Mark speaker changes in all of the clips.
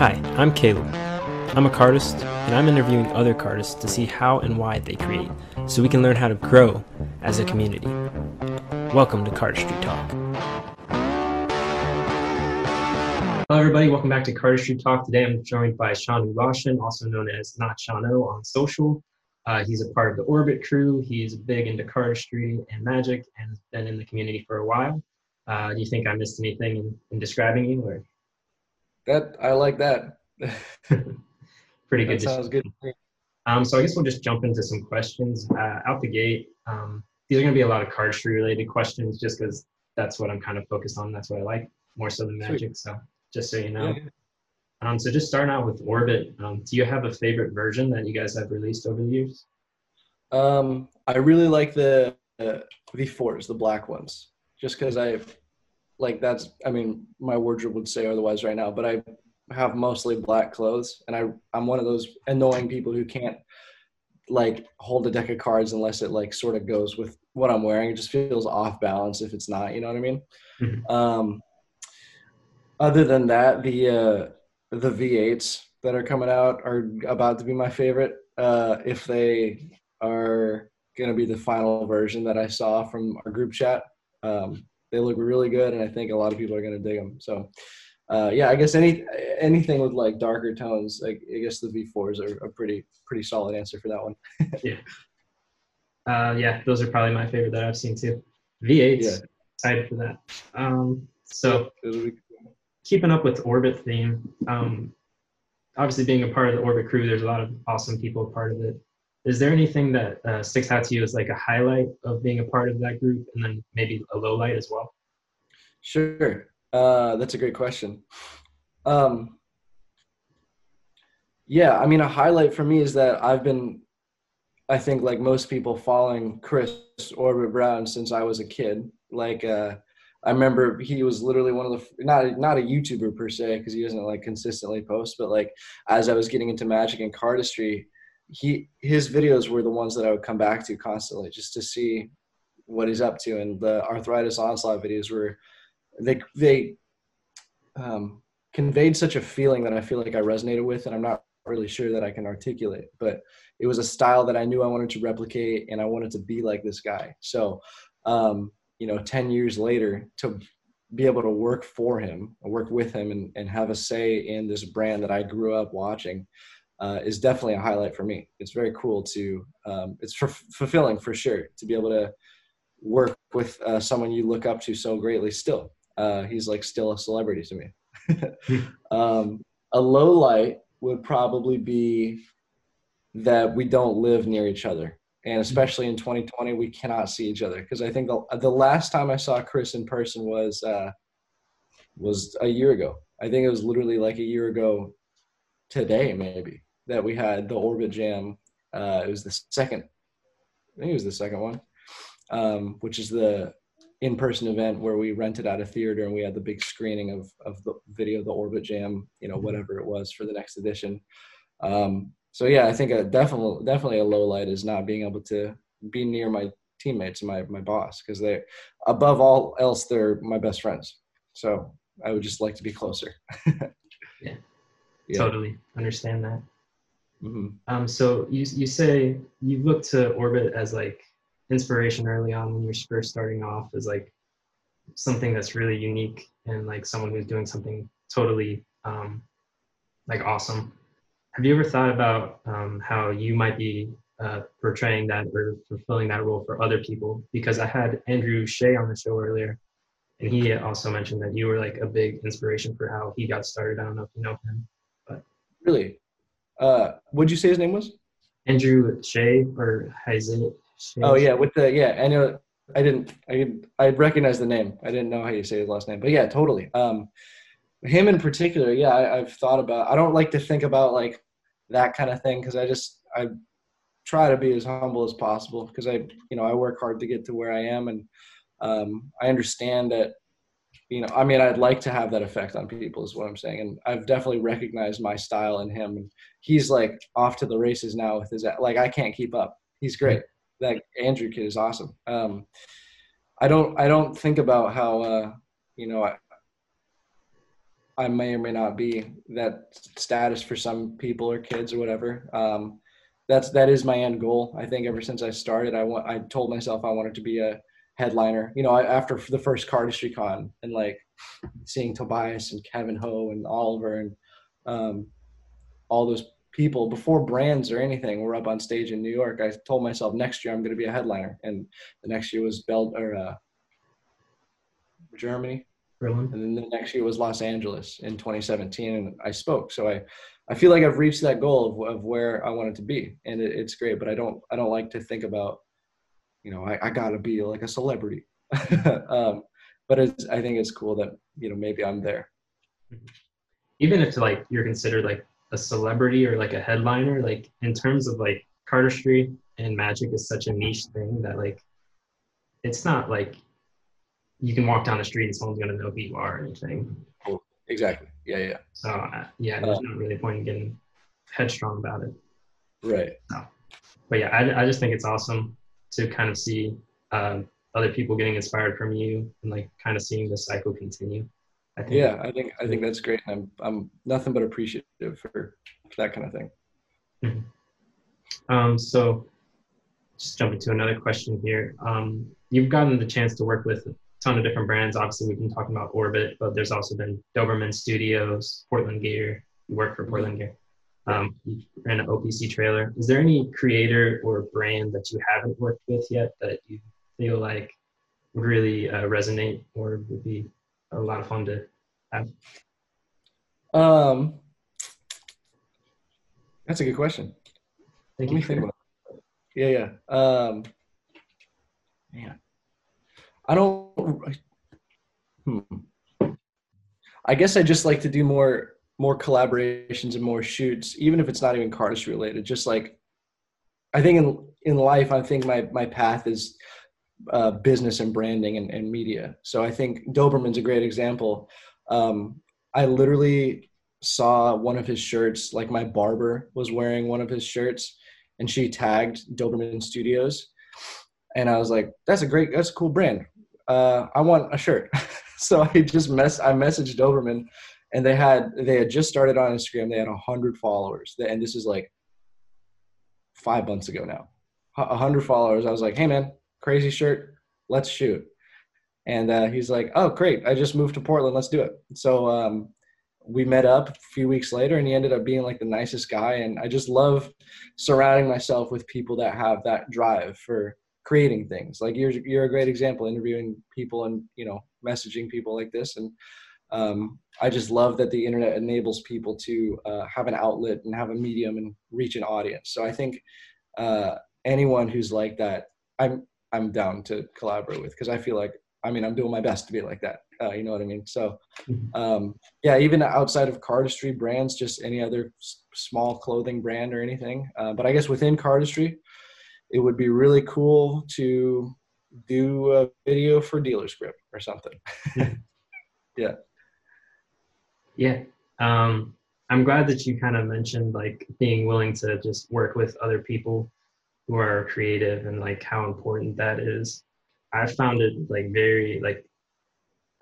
Speaker 1: Hi, I'm Caleb. I'm a cardist, and I'm interviewing other cardists to see how and why they create, so we can learn how to grow as a community. Welcome to Cardistry Talk. Hello, everybody. Welcome back to Cardistry Talk. Today I'm joined by Sean Ulashin, also known as Not Shano on social. Uh, he's a part of the Orbit crew. He's big into cardistry and magic and has been in the community for a while. Uh, do you think I missed anything in, in describing you? Or
Speaker 2: that I like that.
Speaker 1: pretty good.
Speaker 2: That sounds good.
Speaker 1: Um, so I guess we'll just jump into some questions uh, out the gate. Um, these are going to be a lot of cardistry related questions, just because that's what I'm kind of focused on. That's what I like more so than magic. Sweet. So just so you know. Yeah. Um, so just starting out with Orbit, um, do you have a favorite version that you guys have released over the years?
Speaker 2: Um, I really like the uh, V4s, the black ones, just because I like that's. I mean, my wardrobe would say otherwise right now, but I have mostly black clothes, and I I'm one of those annoying people who can't like hold a deck of cards unless it like sort of goes with what I'm wearing. It just feels off balance if it's not. You know what I mean? Mm-hmm. Um, other than that, the uh, the V8s that are coming out are about to be my favorite. Uh, if they are going to be the final version that I saw from our group chat, um, they look really good, and I think a lot of people are going to dig them. So, uh, yeah, I guess any anything with like darker tones, like I guess the V4s are a pretty pretty solid answer for that one.
Speaker 1: yeah, uh, yeah, those are probably my favorite that I've seen too. V8s, yeah. excited for that. Um, so keeping up with Orbit theme, um, obviously being a part of the Orbit crew, there's a lot of awesome people part of it. Is there anything that uh, sticks out to you as like a highlight of being a part of that group, and then maybe a low light as well?
Speaker 2: Sure, uh, that's a great question. Um, yeah, I mean, a highlight for me is that I've been, I think, like most people, following Chris Orbit Brown since I was a kid. Like, uh, I remember he was literally one of the not not a YouTuber per se because he doesn't like consistently post, but like as I was getting into magic and cardistry, he his videos were the ones that I would come back to constantly just to see what he's up to. And the arthritis onslaught videos were they they um, conveyed such a feeling that I feel like I resonated with, and I'm not really sure that I can articulate, but it was a style that I knew I wanted to replicate, and I wanted to be like this guy. So. Um, you know 10 years later to be able to work for him work with him and, and have a say in this brand that i grew up watching uh, is definitely a highlight for me. It's very cool to um, it's for, fulfilling for sure to be able to work with uh, someone you look up to so greatly still. Uh, he's like still a celebrity to me. Um, a low light would probably be that we don't live near each other. And mm-hmm. especially in 2020 we cannot see each other. Because i think the, the last time i saw chris in person was uh was a year ago. I think it was literally like a year ago today maybe that we had the orbit jam uh it was the second i think it was the second one um which is the in-person event where we rented out a theater and we had the big screening of of the video of the orbit jam you know mm-hmm. whatever it was for the next edition um so yeah, I think a definitely definitely a low light is not being able to be near my teammates and my my boss because they above all else they're my best friends. So I would just like to be closer.
Speaker 1: yeah. yeah, totally understand that. Mm-hmm. Um, so you you say you look to orbit as like inspiration early on when you're first starting off as like something that's really unique and like someone who's doing something totally um, like awesome have you ever thought about um, how you might be uh, portraying that or fulfilling that role for other people? Because I had Andrew Shea on the show earlier, and he also mentioned that you were like a big inspiration for how he got started. I don't know if you know him, but
Speaker 2: really, uh, what'd you say his name was?
Speaker 1: Andrew Shea or Isaiah.
Speaker 2: Oh yeah, with the yeah, I know. I didn't. I I recognize the name. I didn't know how you say his last name, but yeah, totally. Um, him in particular, yeah, I, have thought about. I don't like to think about like that kind of thing because I just I try to be as humble as possible because I you know I work hard to get to where I am and um, I understand that you know I mean I'd like to have that effect on people is what I'm saying and I've definitely recognized my style in him and he's like off to the races now with his like I can't keep up. He's great. That Andrew kid is awesome. Um, I don't I don't think about how uh, you know I, I may or may not be that status for some people or kids or whatever. Um, that's that is my end goal. I think ever since I started, I want I told myself I wanted to be a headliner. You know, I, after the first Cardistry Con and like seeing Tobias and Kevin Ho and Oliver and um, all those people before brands or anything were up on stage in New York. I told myself next year I'm going to be a headliner, and the next year was Bel or uh, Germany, Berlin, and then the next year was Los Angeles in 2017, and I spoke. So I, I feel like I've reached that goal of, of where I wanted to be, and it, it's great. But I don't I don't like to think about, you know, I, I got to be like a celebrity. um, but it's, I think it's cool that you know maybe I'm there.
Speaker 1: Even if like you're considered like a celebrity or like a headliner, like in terms of like cardistry and magic is such a niche thing that like it's not like you can walk down the street and someone's gonna know who you are or anything.
Speaker 2: Exactly. Yeah, yeah.
Speaker 1: So uh, yeah, there's uh, not really a point in getting headstrong about it.
Speaker 2: Right.
Speaker 1: No. But yeah, I, I just think it's awesome to kind of see um, other people getting inspired from you and like kind of seeing the cycle continue.
Speaker 2: I think yeah, I think I think that's great. and I'm I'm nothing but appreciative for, for that kind of thing.
Speaker 1: Mm-hmm. Um, so just jumping to another question here. Um, you've gotten the chance to work with a ton of different brands. Obviously, we've been talking about Orbit, but there's also been Doberman Studios, Portland Gear. You work for Portland Gear. Um, you ran an OPC trailer. Is there any creator or brand that you haven't worked with yet that you feel like would really uh, resonate or would be a lot of fun to have?
Speaker 2: Um, that's a good question. Thank Let you. think about it. Yeah, yeah. Um, yeah. I don't. Hmm. I guess I just like to do more more collaborations and more shoots, even if it's not even cardistry related. Just like I think in in life, I think my my path is uh, business and branding and, and, media. So I think Doberman's a great example. Um, I literally saw one of his shirts, like my barber was wearing one of his shirts, and she tagged Doberman Studios, and I was like, "That's a great, that's a cool brand. Uh, I want a shirt." so I just mess, I messaged Doberman, and they had they had just started on Instagram. They had a hundred followers, and this is like five months ago now. A hundred followers. I was like, "Hey man, crazy shirt, let's shoot. And uh, he's like, oh, great. I just moved to Portland. Let's do it. So um, we met up a few weeks later and he ended up being like the nicest guy. And I just love surrounding myself with people that have that drive for creating things. Like you're, you're a great example, interviewing people and, you know, messaging people like this. And um, I just love that the internet enables people to uh, have an outlet and have a medium and reach an audience. So I think uh, anyone who's like that, I'm I'm down to collaborate with because I feel like I mean I'm doing my best to be like that. Uh, you know what I mean? So mm-hmm. um, yeah, even outside of cardistry brands, just any other s- small clothing brand or anything. Uh, but I guess within cardistry, it would be really cool to do a video for dealer's grip or something. yeah.
Speaker 1: Yeah. Um, I'm glad that you kind of mentioned like being willing to just work with other people who are creative and like how important that is. I found it like very like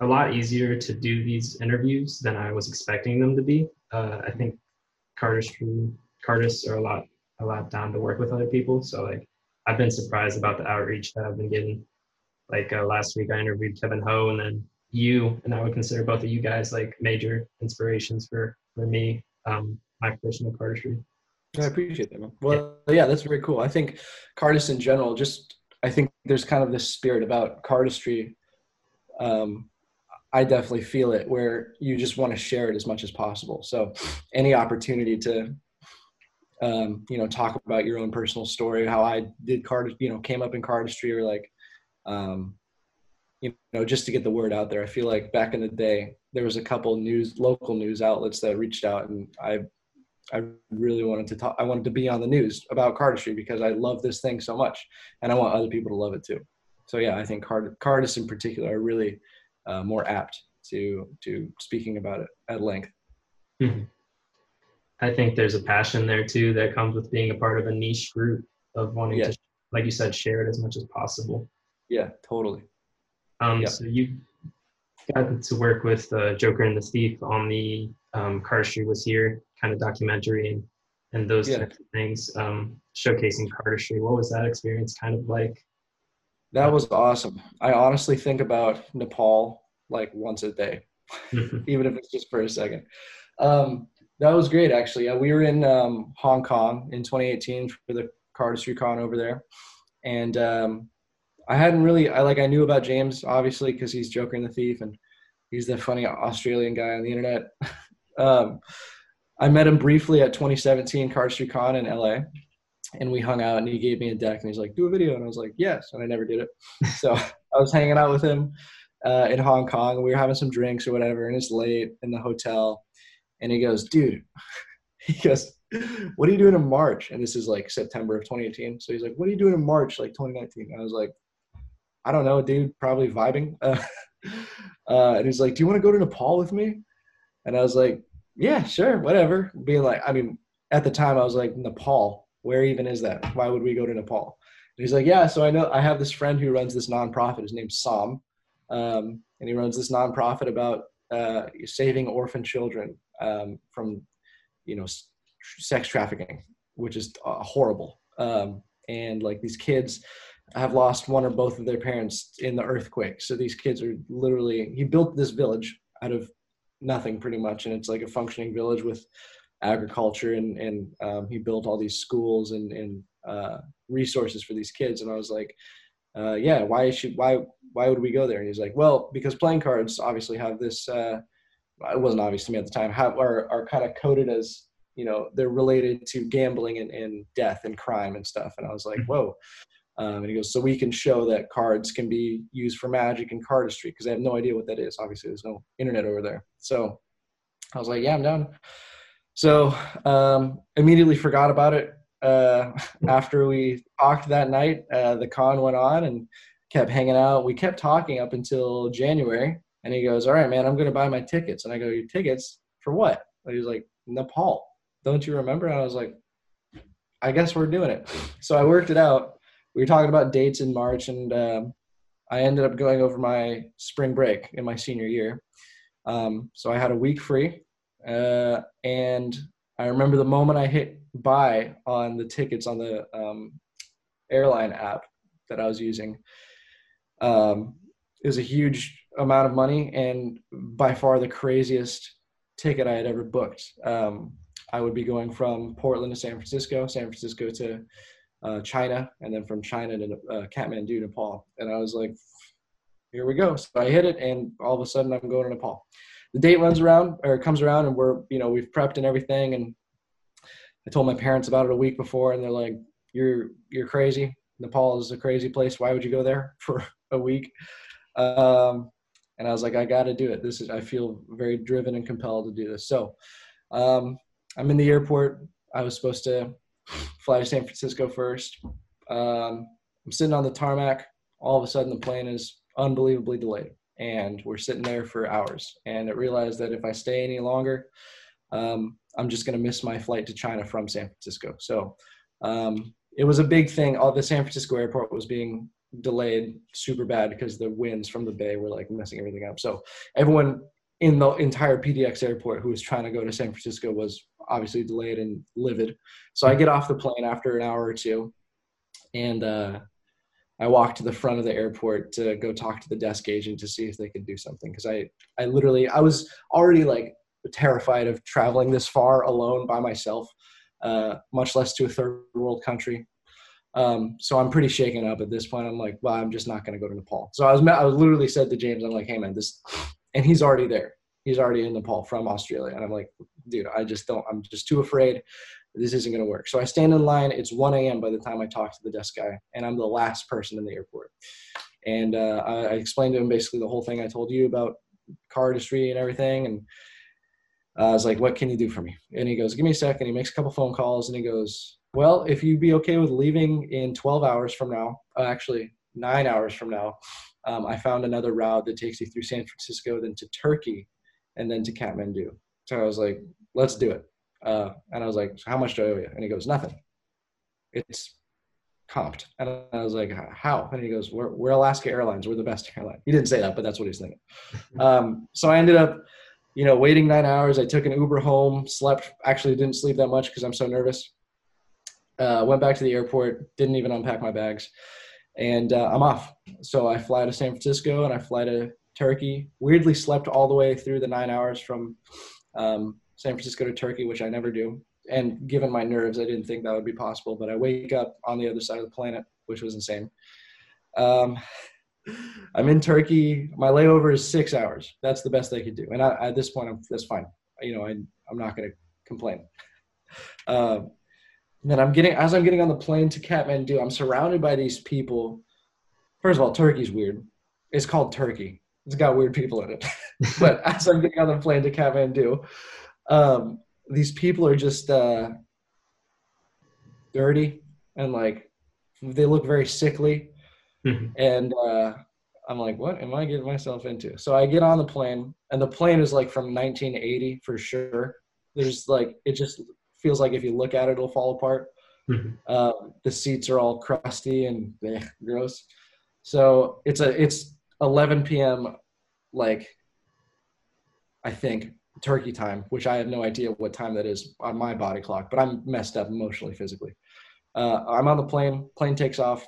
Speaker 1: a lot easier to do these interviews than I was expecting them to be. Uh, I think cardistry cardists are a lot a lot down to work with other people. So like I've been surprised about the outreach that I've been getting. Like uh, last week, I interviewed Kevin Ho, and then you, and I would consider both of you guys like major inspirations for for me, um, my personal cardistry.
Speaker 2: I appreciate that, man. Well, yeah, that's very cool. I think cardists in general, just I think there's kind of this spirit about cardistry. Um, I definitely feel it where you just want to share it as much as possible. So, any opportunity to, um, you know, talk about your own personal story, how I did card, you know, came up in cardistry, or like, um, you know, just to get the word out there. I feel like back in the day, there was a couple news, local news outlets that reached out, and I I really wanted to talk. I wanted to be on the news about cardistry because I love this thing so much, and I want other people to love it too. So yeah, I think card cardists in particular are really uh, more apt to to speaking about it at length. Mm-hmm.
Speaker 1: I think there's a passion there too that comes with being a part of a niche group of wanting yeah. to, like you said, share it as much as possible.
Speaker 2: Yeah, totally.
Speaker 1: Um, So you got to work with uh, Joker and the Thief on the um, Cardistry was here kind of documentary and and those yeah. types of things, um, showcasing cardistry. What was that experience kind of like?
Speaker 2: That was awesome. I honestly think about Nepal like once a day, even if it's just for a second. Um, that was great, actually. Yeah, we were in um, Hong Kong in 2018 for the Cardistry Con over there, and um, I hadn't really. I like I knew about James obviously because he's Joker and the Thief, and he's the funny Australian guy on the internet. I met him briefly at 2017 Cardistry Con in LA, and we hung out, and he gave me a deck, and he's like, "Do a video," and I was like, "Yes," and I never did it. So I was hanging out with him uh, in Hong Kong, and we were having some drinks or whatever, and it's late in the hotel, and he goes, "Dude," he goes, "What are you doing in March?" And this is like September of 2018. So he's like, "What are you doing in March, like 2019?" And I was like, "I don't know, dude. Probably vibing." Uh, uh, and he's like, "Do you want to go to Nepal with me?" And I was like, yeah, sure, whatever. Being like, I mean, at the time I was like, Nepal, where even is that? Why would we go to Nepal? And he's like, yeah, so I know I have this friend who runs this nonprofit. His name's Sam, um, and he runs this nonprofit about uh, saving orphan children um, from, you know, sex trafficking, which is uh, horrible. Um, and like these kids have lost one or both of their parents in the earthquake. So these kids are literally. He built this village out of nothing pretty much, and it's like a functioning village with agriculture, and and um, he built all these schools and and uh, resources for these kids, and I was like, uh, yeah, why should why why would we go there? And he's like, well, because playing cards obviously have this. Uh, it wasn't obvious to me at the time. Have are are kind of coded as you know they're related to gambling and, and death and crime and stuff. And I was like, mm-hmm. whoa. Um, and he goes, so we can show that cards can be used for magic and cardistry because I have no idea what that is. Obviously, there's no internet over there. So I was like, yeah, I'm down. So um, immediately forgot about it. Uh, after we talked that night, uh, the con went on and kept hanging out. We kept talking up until January. And he goes, all right, man, I'm going to buy my tickets. And I go, your tickets for what? And he was like, Nepal. Don't you remember? And I was like, I guess we're doing it. So I worked it out we were talking about dates in March, and um, I ended up going over my spring break in my senior year. Um, so I had a week free, uh, and I remember the moment I hit buy on the tickets on the um, airline app that I was using. Um, it was a huge amount of money, and by far the craziest ticket I had ever booked. Um, I would be going from Portland to San Francisco, San Francisco to uh, China, and then from China to uh, Kathmandu, Nepal. And I was like, here we go. So I hit it, and all of a sudden I'm going to Nepal. The date runs around or comes around, and we're you know we've prepped and everything. And I told my parents about it a week before, and they're like, "You're you're crazy. Nepal is a crazy place. Why would you go there for a week?" Um, and I was like, "I got to do it. This is I feel very driven and compelled to do this." So um, I'm in the airport. I was supposed to fly to San Francisco first. Um, I'm sitting on the tarmac. All of a sudden, the plane is unbelievably delayed, and we're sitting there for hours. And I realized that if I stay any longer, um, I'm just going to miss my flight to China from San Francisco. So um, it was a big thing. All the San Francisco airport was being delayed super bad because the winds from the bay were like messing everything up. So everyone in the entire PDX airport who was trying to go to San Francisco was obviously delayed and livid. So I get off the plane after an hour or two, and uh, I walked to the front of the airport to go talk to the desk agent to see if they could do something because I I literally I was already like terrified of traveling this far alone by myself, uh, much less to a third world country. Um, so I'm pretty shaken up at this point. I'm like, well, I'm just not going to go to Nepal. So I was, I literally said to James, I'm like, hey man, this, and he's already there he's already in Nepal from Australia. And I'm like, dude, I just don't, I'm just too afraid. This isn't going to work. So I stand in line. It's 1 a.m. by the time I talk to the desk guy, and I'm the last person in the airport. And uh, I, I, explained to him basically the whole thing I told you about cardistry and everything. And I was like, what can you do for me? And he goes, give me a second. He makes a couple phone calls and he goes, well, if you'd be okay with leaving in 12 hours from now, uh, actually nine hours from now, um, I found another route that takes you through San Francisco, then to Turkey, and then to Kathmandu. So I was like, let's do it. Uh, and I was like, how much do I owe you? And he goes, nothing. It's comped. And I was like, how? And he goes, we're, we're Alaska Airlines. We're the best airline. He didn't say that, but that's what he's thinking. Um, so I ended up, you know, waiting nine hours. I took an Uber home, slept, actually didn't sleep that much because I'm so nervous. Uh, went back to the airport, didn't even unpack my bags. And uh, I'm off. So I fly to San Francisco and I fly to Turkey. Weirdly slept all the way through the nine hours from um, San Francisco to Turkey, which I never do and given my nerves, I didn't think that would be possible. But I wake up on the other side of the planet, which was insane. Um, I'm in Turkey. My layover is six hours. That's the best they could do. And I, at this point, I'm, that's fine. You know, I, I'm not going to complain. Uh, then I'm getting, as I'm getting on the plane to Kathmandu, I'm surrounded by these people. First of all, Turkey's weird. It's called Turkey. It's got weird people in it. but as I'm getting on the plane to Kathmandu, um, these people are just uh, dirty and like they look very sickly. Mm-hmm. And uh, I'm like, what am I getting myself into? So I get on the plane, and the plane is like from 1980 for sure. There's like, it just feels like if you look at it, it'll fall apart. Mm-hmm. Uh, the seats are all crusty and eh, gross. So it's a it's 11 p.m. like I think turkey time, which I have no idea what time that is on my body clock, but I'm messed up emotionally, physically. Uh, I'm on the plane, plane takes off,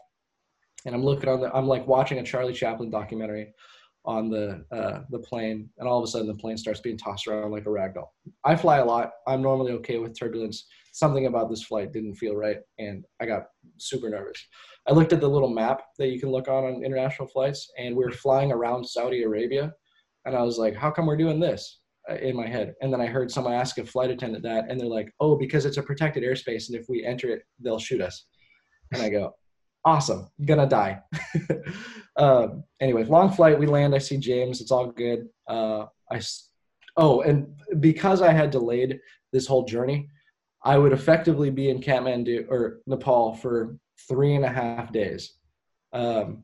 Speaker 2: and I'm looking on the, I'm like watching a Charlie Chaplin documentary on the uh, the plane, and all of a sudden the plane starts being tossed around like a rag doll. I fly a lot. I'm normally okay with turbulence. Something about this flight didn't feel right, and I got super nervous. I looked at the little map that you can look on on international flights, and we are flying around Saudi Arabia, and I was like, "How come we're doing this?" Uh, in my head. And then I heard someone ask a flight attendant that, and they're like, "Oh, because it's a protected airspace, and if we enter it, they'll shoot us." And I go, "Awesome, gonna die." um, anyway, long flight. We land. I see James. It's all good. Uh, I oh, and because I had delayed this whole journey, I would effectively be in Kathmandu or Nepal for three and a half days, um,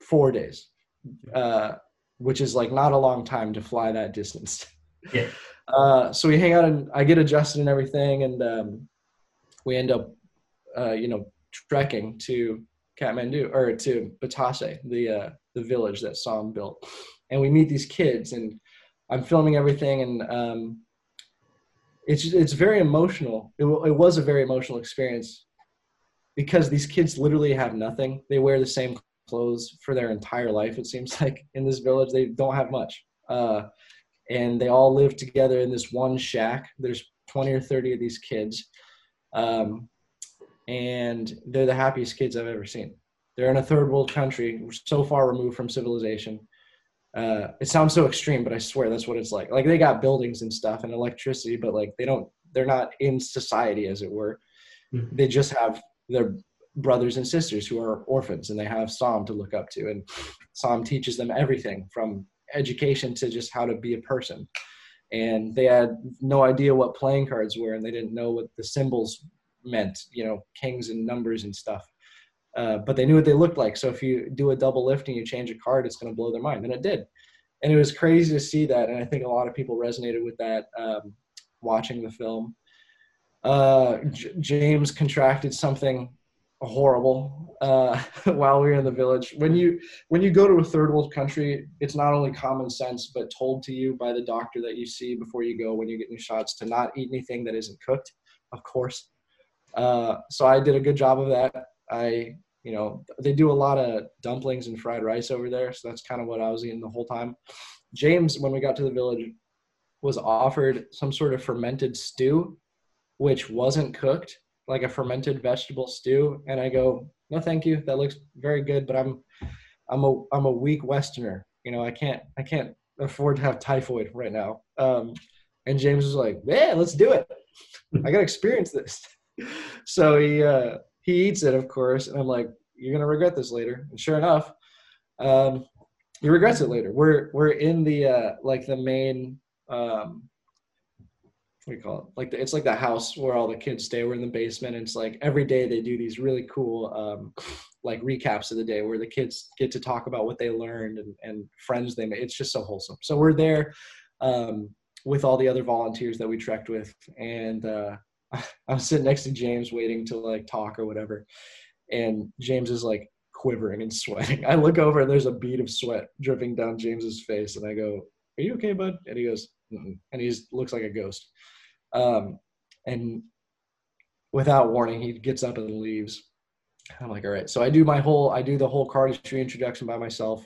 Speaker 2: four days. Uh, which is like not a long time to fly that distance.
Speaker 1: Yeah.
Speaker 2: Uh, so we hang out and I get adjusted and everything, and um, we end up, uh, you know, trekking to Kathmandu or to Batase, the uh, the village that Sam built, and we meet these kids, and I'm filming everything, and um, it's it's very emotional. It, it was a very emotional experience because these kids literally have nothing. They wear the same clothes for their entire life. It seems like in this village they don't have much, uh, and they all live together in this one shack. There's 20 or 30 of these kids, um, and they're the happiest kids I've ever seen. They're in a third world country, so far removed from civilization. Uh, it sounds so extreme, but I swear that's what it's like. Like they got buildings and stuff and electricity, but like they don't. They're not in society, as it were. Mm-hmm. They just have their brothers and sisters who are orphans and they have Sam to look up to. And Sam teaches them everything from education to just how to be a person. And they had no idea what playing cards were and they didn't know what the symbols meant, you know, kings and numbers and stuff. Uh, but they knew what they looked like. So if you do a double lift and you change a card, it's going to blow their mind. And it did. And it was crazy to see that. And I think a lot of people resonated with that um, watching the film. Uh, J- James contracted something horrible uh, while we were in the village. When you when you go to a third world country, it's not only common sense but told to you by the doctor that you see before you go when you get new shots to not eat anything that isn't cooked, of course. Uh, so I did a good job of that. I you know they do a lot of dumplings and fried rice over there, so that's kind of what I was eating the whole time. James, when we got to the village, was offered some sort of fermented stew, which wasn't cooked like a fermented vegetable stew and i go no thank you. That looks very good but i'm i'm a i'm a weak westerner. You know i can't i can't afford to have typhoid right now. Um, and james was like yeah let's do it. I gotta experience this. So he uh, he eats it of course and i'm like you're gonna regret this later. And sure enough um, he regrets it later. We're we're in the uh, like the main um, what do you call it? Like the, it's like the house where all the kids stay. We're in the basement. And it's like every day they do these really cool um, like recaps of the day where the kids get to talk about what they learned and, and friends they made. It's just so wholesome. So we're there um, with all the other volunteers that we trekked with, and uh, I'm sitting next to James waiting to like talk or whatever. and James is like quivering and sweating. I look over and there's a bead of sweat dripping down James's face, and I go, "Are you okay, bud?" And he goes, Mm-mm. and he looks like a ghost. Um, and without warning, he gets up and leaves. I'm like, all right. So I do my whole, I do the whole cardistry introduction by myself.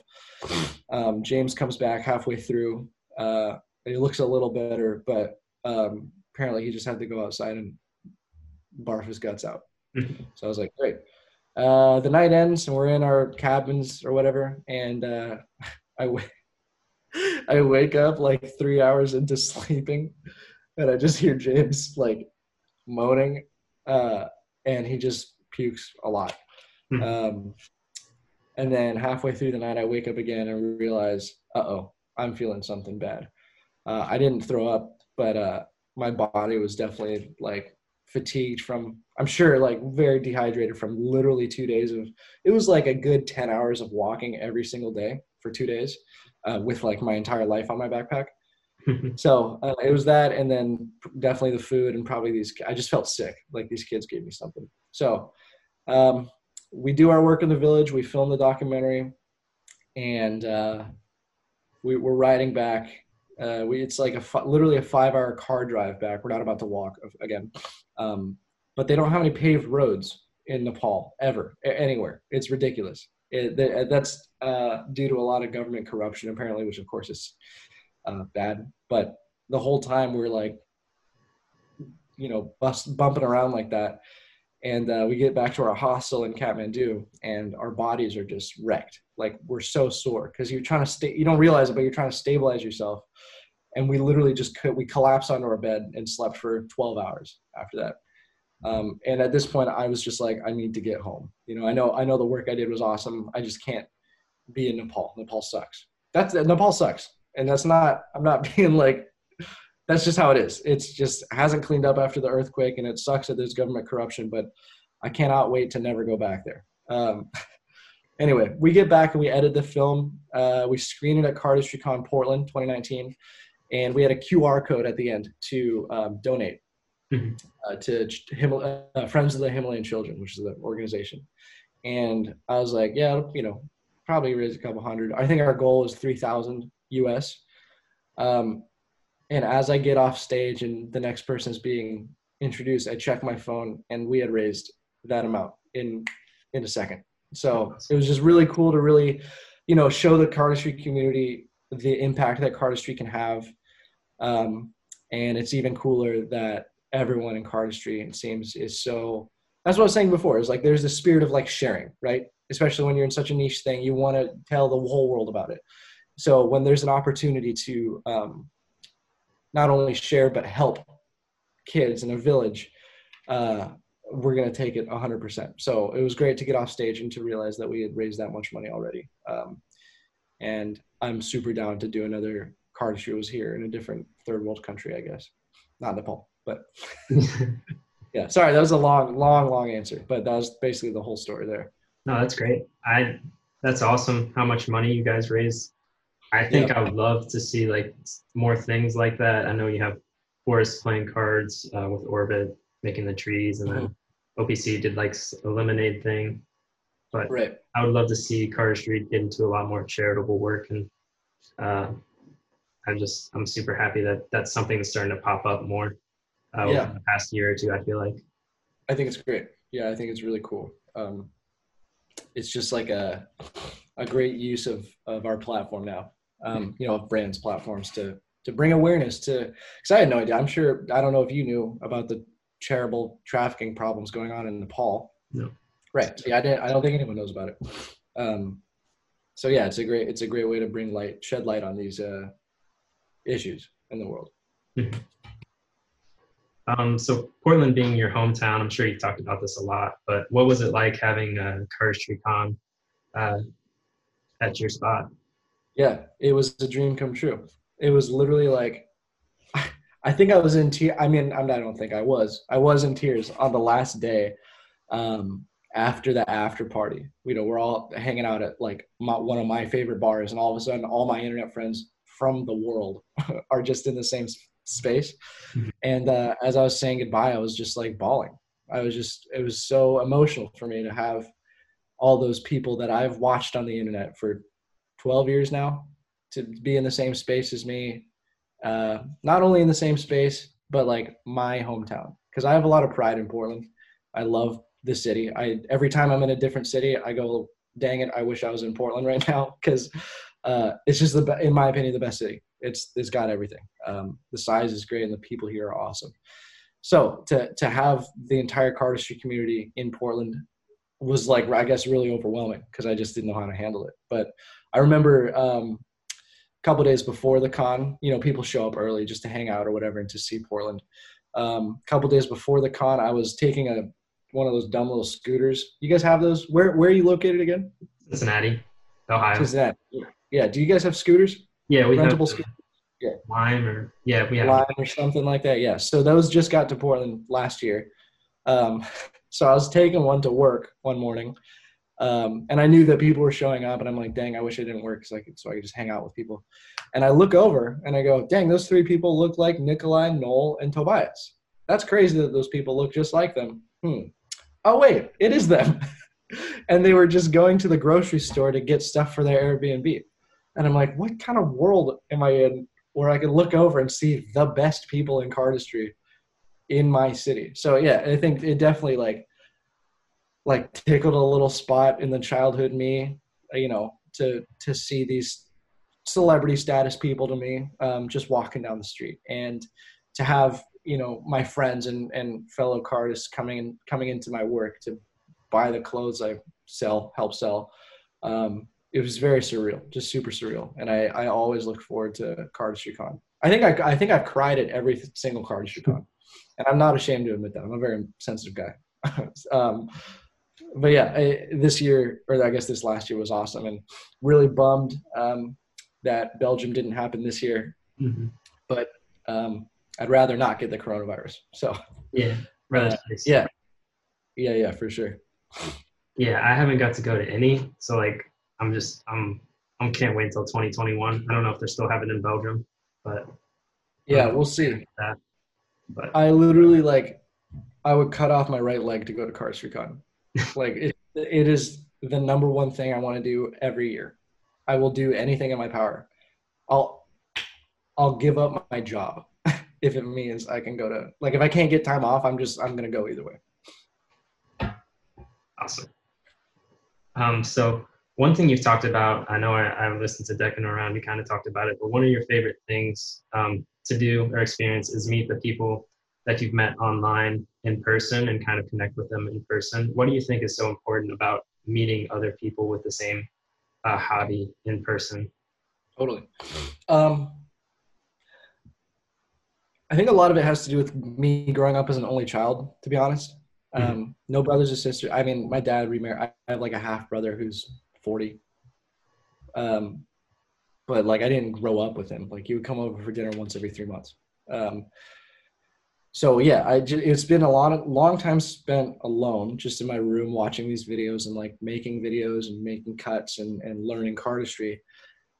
Speaker 2: Um, James comes back halfway through. Uh, he looks a little better, but um, apparently he just had to go outside and barf his guts out. so I was like, great. Uh, the night ends and we're in our cabins or whatever, and uh, I, w- I wake up like three hours into sleeping, and I just hear James like moaning, uh, and he just pukes a lot. Hmm. Um, and then halfway through the night, I wake up again and realize, uh oh, I'm feeling something bad. Uh, I didn't throw up, but uh, my body was definitely like fatigued from i'm sure like very dehydrated from literally two days of it was like a good 10 hours of walking every single day for two days uh, with like my entire life on my backpack. So uh, it was that and then definitely the food and probably these i just felt sick. Like these kids gave me something. So um, we do our work in the village. We film the documentary. And uh, we, we're riding back. Uh, we it's like a literally a five hour car drive back. We're not about to walk again, um, but they don't have any paved roads in Nepal ever anywhere. It's ridiculous. It, that's uh, due to a lot of government corruption apparently, which of course is uh, bad. But the whole time we're like, you know, bust, bumping around like that, and uh, we get back to our hostel in Kathmandu, and our bodies are just wrecked. Like we're so sore because you're trying to stay. You don't realize it, but you're trying to stabilize yourself. And we literally just we collapsed onto our bed and slept for 12 hours after that. Um, and at this point, I was just like, I need to get home. You know, I know I know the work I did was awesome. I just can't be in Nepal. Nepal sucks. That's Nepal sucks, and that's not. I'm not being like that's just how it is. It's just hasn't cleaned up after the earthquake, and it sucks that there's government corruption. But I cannot wait to never go back there. Um, anyway, we get back and we edit the film. Uh, we screen it at CardistryCon Portland 2019, and we had a QR code at the end to um, donate mm-hmm. uh, to Himal- uh, Friends of the Himalayan Children, which is the organization. And I was like, yeah, you know, probably raise a couple hundred. I think our goal is 3,000 US. Um, and as I get off stage and the next person is being introduced, I check my phone and we had raised that amount in in a second. So it was just really cool to really, you know, show the cardistry community the impact that cardistry can have. Um, and it's even cooler that everyone in cardistry it seems is so that's what I was saying before. Is like there's the spirit of like sharing, right? Especially when you're in such a niche thing, you want to tell the whole world about it. So when there's an opportunity to um, not only share but help kids in a village, uh, we're going to take it 100%. So it was great to get off stage and to realize that we had raised that much money already. Um, and I'm super down to do another card shows here in a different third world country, I guess. Not Nepal, but yeah. Sorry, that was a long, long, long answer, but that was basically the whole story there.
Speaker 1: No, that's great. I that's awesome. How much money you guys raised I think yeah. I would love to see like more things like that. I know you have Forrest playing cards uh, with Orbit, making the trees, and then mm-hmm. OPC did like a lemonade thing. But right. I would love to see cardistry get into a lot more charitable work, and uh, I'm just I'm super happy that that's something that's starting to pop up more uh, yeah. the past year or two. I feel like.
Speaker 2: I think it's great. Yeah, I think it's really cool. Um, it's just like a a great use of of our platform now um, you know, brands platforms to to bring awareness to. Because I had no idea. I'm sure I don't know if you knew about the terrible trafficking problems going on in Nepal.
Speaker 1: No.
Speaker 2: Right. Yeah, I didn't. I don't think anyone knows about it. Um, so yeah, it's a great it's a great way to bring light, shed light on these uh, issues in the world.
Speaker 1: Um, so Portland being your hometown, I'm sure you talked about this a lot, but what was it like having a Cardistry Con uh, at your spot?
Speaker 2: yeah, it was a dream come true. It was literally like, I think I was in tears. I mean, I don't think I was. I was in tears on the last day um, after the after party. You know, we're all hanging out at like my, one of my favorite bars, and all of a sudden, all my internet friends from the world are just in the same space. Mm-hmm. And uh, as I was saying goodbye, I was just like bawling. I was just, it was so emotional for me to have all those people that I've watched on the internet for 12 years now to be in the same space as me. Uh, not only in the same space, but like my hometown. Because I have a lot of pride in Portland. I love the city. I every time I'm in a different city, I go, dang it, I wish I was in Portland right now because uh, it's just the in my opinion the best city. It's it's got everything. Um, the size is great and the people here are awesome. So to to have the entire cardistry community in Portland was like I guess really overwhelming because I just didn't know how to handle it. But I remember um, a couple days before the con, you know, people show up early just to hang out or whatever and to see Portland. Um, a couple days before the con, I was taking a one of those dumb little scooters. You guys have those? Where where are you located again?
Speaker 1: Cincinnati, Ohio. Cincinnati.
Speaker 2: Yeah. Do you guys have scooters?
Speaker 1: Yeah, we Rentable have scooters. Yeah. Lime or yeah, we have
Speaker 2: Lime or something like that. Yeah. So those just got to Portland last year. Um, so I was taking one to work one morning, um, and I knew that people were showing up, and I'm like, dang, I wish I didn't work because I could so I could just hang out with people. And I look over and I go, dang, those three people look like Nikolai, Noel, and Tobias. That's crazy that those people look just like them. Hmm. Oh wait, it is them. and they were just going to the grocery store to get stuff for their Airbnb. And I'm like, what kind of world am I in where I can look over and see the best people in cardistry in my city? So yeah, I think it definitely like like tickled a little spot in the childhood me, you know, to to see these celebrity status people to me um, just walking down the street and to have you know my friends and and fellow cardists coming in coming into my work to buy the clothes I sell, help sell. Um, it was very surreal, just super surreal. And I, I always look forward to Cardistry Con. I think I, I think I've cried at every single Cardistry Con, and I'm not ashamed to admit that. I'm a very sensitive guy. um, but yeah, I, this year, or I guess this last year was awesome, and really bummed um, that Belgium didn't happen this year. Mm-hmm. But um, I'd rather not get the coronavirus. So
Speaker 1: yeah,
Speaker 2: uh, yeah, yeah, yeah, for sure.
Speaker 1: Yeah, I haven't got to go to any, so like I'm just I'm I can't wait until 2021. I don't know if they're still having in Belgium, but
Speaker 2: yeah, we'll see. That. But I literally like I would cut off my right leg to go to CardistryCon. like it, it is the number one thing I want to do every year. I will do anything in my power. I'll I'll give up my job if it means I can go to like if I can't get time off, I'm just I'm gonna go either way.
Speaker 1: Awesome. Um, so one thing you've talked about, I know I, have listened to Decking Around, you kind of talked about it, but one of your favorite things um, to do or experience is meet the people that you've met online in person and kind of connect with them in person. What do you think is so important about meeting other people with the same uh, hobby in person?
Speaker 2: Totally. Um, I think a lot of it has to do with me growing up as an only child, to be honest. Mm-hmm. Um, no brothers or sisters. I mean, my dad remarried. I have like a half brother who's 40. Um, but like I didn't grow up with him. Like he would come over for dinner once every three months. Um, so yeah, I it's been a long, long time spent alone, just in my room watching these videos and like making videos and making cuts and, and learning cardistry.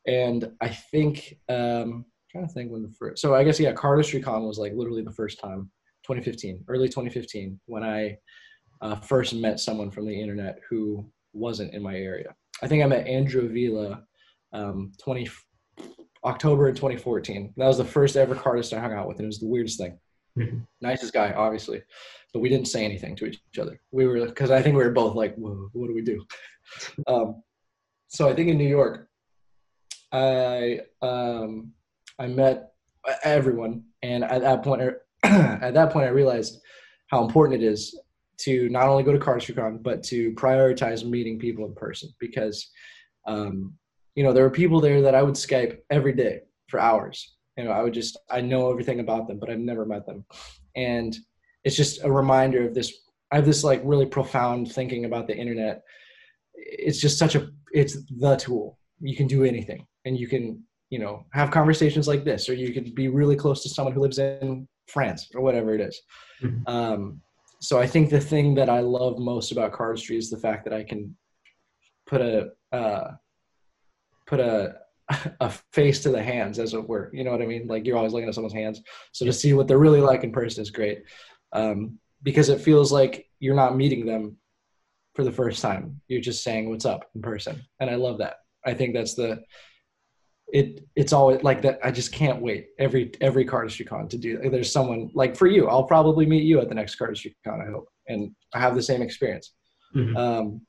Speaker 2: And I think, um, I'm trying to think when the first, so I guess, yeah, cardistry con was like literally the first time 2015, early 2015, when I uh, first met someone from the internet who wasn't in my area. I think I met Andrew Vila um, 20 October in 2014. That was the first ever cardist I hung out with, and it was the weirdest thing. Mm-hmm. Nicest guy, obviously, but we didn't say anything to each other. We were because I think we were both like, "Whoa, what do we do?" um, so I think in New York, I um, I met everyone, and at that point, at that point, I realized how important it is to not only go to CardistryCon, but to prioritize meeting people in person because, um, you know, there were people there that I would Skype every day for hours. You know, I would just, I know everything about them, but I've never met them. And it's just a reminder of this. I have this like really profound thinking about the internet. It's just such a, it's the tool. You can do anything and you can, you know, have conversations like this, or you could be really close to someone who lives in France or whatever it is. Mm-hmm. Um, so I think the thing that I love most about cardistry is the fact that I can put a uh, put a a face to the hands, as it were. You know what I mean? Like you're always looking at someone's hands, so to see what they're really like in person is great, um, because it feels like you're not meeting them for the first time. You're just saying what's up in person, and I love that. I think that's the it. It's always like that. I just can't wait every every cardistry con to do. There's someone like for you. I'll probably meet you at the next cardistry con. I hope, and I have the same experience. Mm-hmm. Um,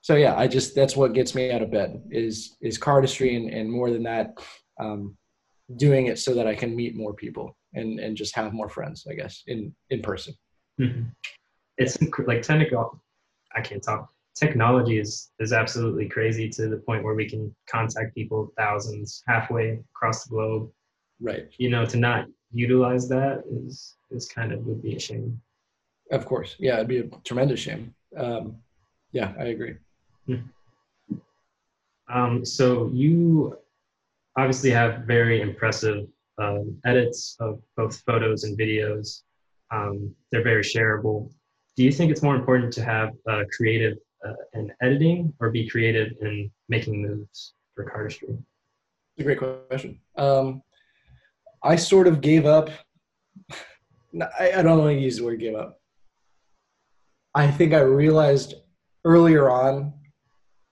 Speaker 2: so yeah, I just that's what gets me out of bed is is cardistry, and, and more than that, um, doing it so that I can meet more people and and just have more friends. I guess in in person.
Speaker 1: Mm-hmm. It's like technical. I can't talk. Technology is is absolutely crazy to the point where we can contact people thousands halfway across the globe.
Speaker 2: Right.
Speaker 1: You know, to not utilize that is is kind of would be a shame.
Speaker 2: Of course, yeah, it'd be a tremendous shame. Um, yeah, I agree.
Speaker 1: Mm-hmm. Um, so you obviously have very impressive um, edits of both photos and videos. Um, they're very shareable. Do you think it's more important to have uh, creative uh, in editing or be creative in making moves for cardistry?
Speaker 2: It's a great question. Um, I sort of gave up. I, I don't want to use the word give up. I think I realized earlier on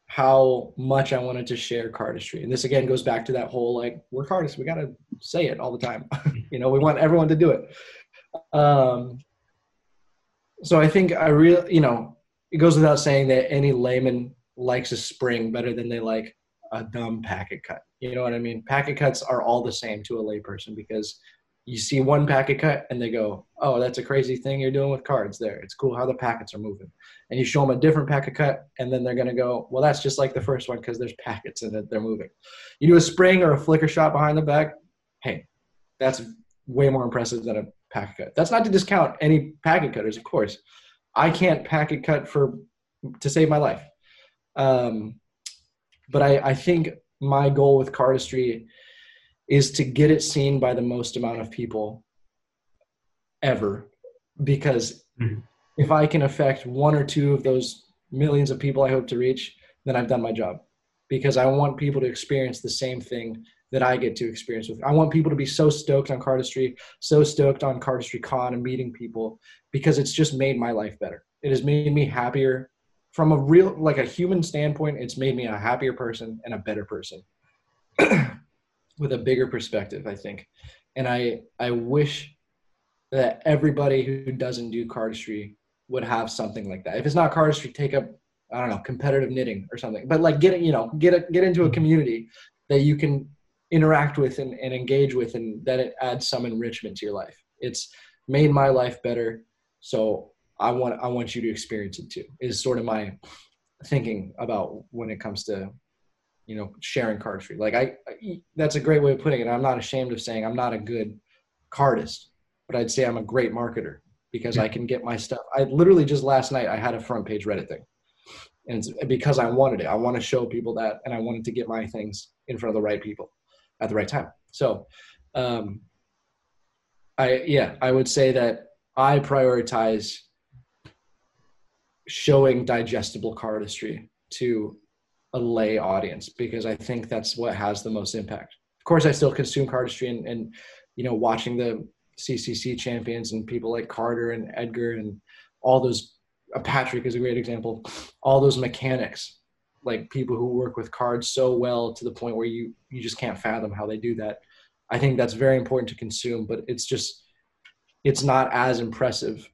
Speaker 2: how much I wanted to share cardistry. And this again goes back to that whole like, we're we got to say it all the time. you know, we want everyone to do it. Um, so I think I really, you know, it goes without saying that any layman likes a spring better than they like a dumb packet cut. You know what I mean? Packet cuts are all the same to a layperson because you see one packet cut and they go, "Oh, that's a crazy thing you're doing with cards there. It's cool how the packets are moving." And you show them a different packet cut, and then they're gonna go, "Well, that's just like the first one because there's packets in it. They're moving." You do a spring or a flicker shot behind the back. Hey, that's way more impressive than a packet cut. That's not to discount any packet cutters, of course. I can't pack packet cut for to save my life. Um, but I, I think my goal with cardistry is to get it seen by the most amount of people ever because mm-hmm. if i can affect one or two of those millions of people i hope to reach then i've done my job because i want people to experience the same thing that i get to experience with i want people to be so stoked on cardistry so stoked on Cardistry-Con and meeting people because it's just made my life better it has made me happier from a real like a human standpoint it's made me a happier person and a better person with a bigger perspective, I think. And I I wish that everybody who doesn't do cardistry would have something like that. If it's not cardistry, take up I don't know competitive knitting or something. But like get you know get a, get into a mm-hmm. community that you can interact with and, and engage with, and that it adds some enrichment to your life. It's made my life better, so I want I want you to experience it too. Is sort of my thinking about when it comes to you know sharing cardistry. Like I, I, that's a great way of putting it. I'm not ashamed of saying i'm not a good cardist but i'd say i'm a great marketer because i can get my stuff. I literally just last night i had a front page reddit thing. And it's because i wanted it. I want to show people that and i wanted to get my things in front of the right people at the right time so um i yeah i would say that i prioritize showing digestible cardistry to a lay audience because I think that's what has the most impact. Of course, I still consume cardistry and, and you know watching the CCC champions and people like Carter and Edgar and all those. Uh, Patrick is a great example. All those mechanics, like people who work with cards so well to the point where you you just can't fathom how they do that. I think that's very important to consume, but it's just it's not as impressive